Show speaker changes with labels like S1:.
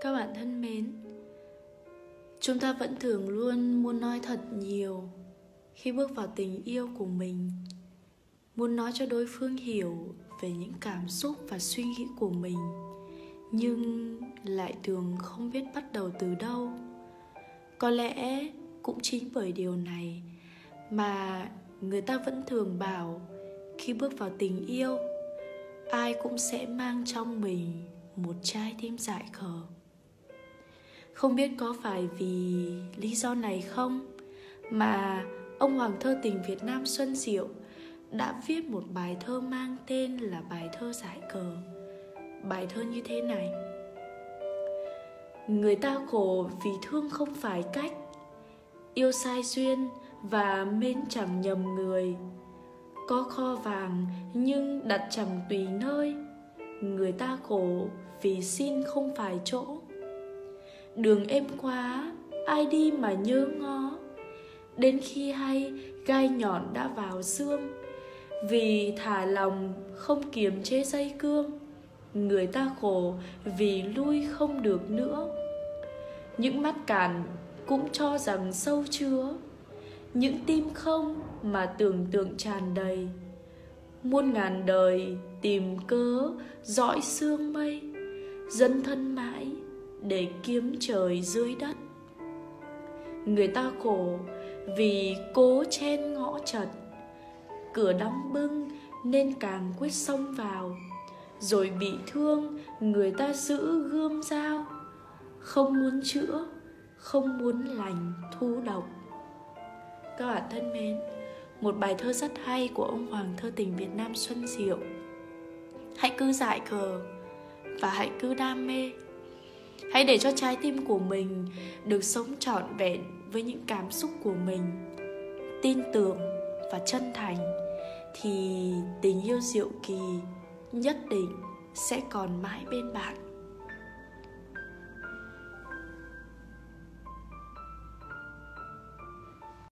S1: các bạn thân mến, chúng ta vẫn thường luôn muốn nói thật nhiều khi bước vào tình yêu của mình, muốn nói cho đối phương hiểu về những cảm xúc và suy nghĩ của mình, nhưng lại thường không biết bắt đầu từ đâu. Có lẽ cũng chính bởi điều này mà người ta vẫn thường bảo khi bước vào tình yêu, ai cũng sẽ mang trong mình một trái tim dại khờ không biết có phải vì lý do này không, mà ông hoàng thơ tình việt nam xuân diệu đã viết một bài thơ mang tên là bài thơ giải cờ. Bài thơ như thế này. Người ta khổ vì thương không phải cách, yêu sai duyên và mến chẳng nhầm người. Có kho vàng nhưng đặt chẳng tùy nơi, người ta khổ vì xin không phải chỗ đường êm quá ai đi mà nhớ ngó. Đến khi hay, gai nhọn đã vào xương. Vì thả lòng không kiềm chế dây cương, người ta khổ vì lui không được nữa. Những mắt cản cũng cho rằng sâu chứa. Những tim không mà tưởng tượng tràn đầy. Muôn ngàn đời tìm cớ, dõi sương mây dân thân mãi để kiếm trời dưới đất. Người ta khổ vì cố chen ngõ chật, cửa đóng bưng nên càng quyết xông vào, rồi bị thương, người ta giữ gươm dao. Không muốn chữa, không muốn lành, thu độc. Các bạn thân mến, một bài thơ rất hay của ông hoàng thơ tình việt nam xuân diệu. Hãy cứ dại khờ và hãy cứ đam mê hãy để cho trái tim của mình được sống trọn vẹn với những cảm xúc của mình. Tin tưởng và chân thành thì tình yêu diệu kỳ nhất định sẽ còn mãi bên bạn.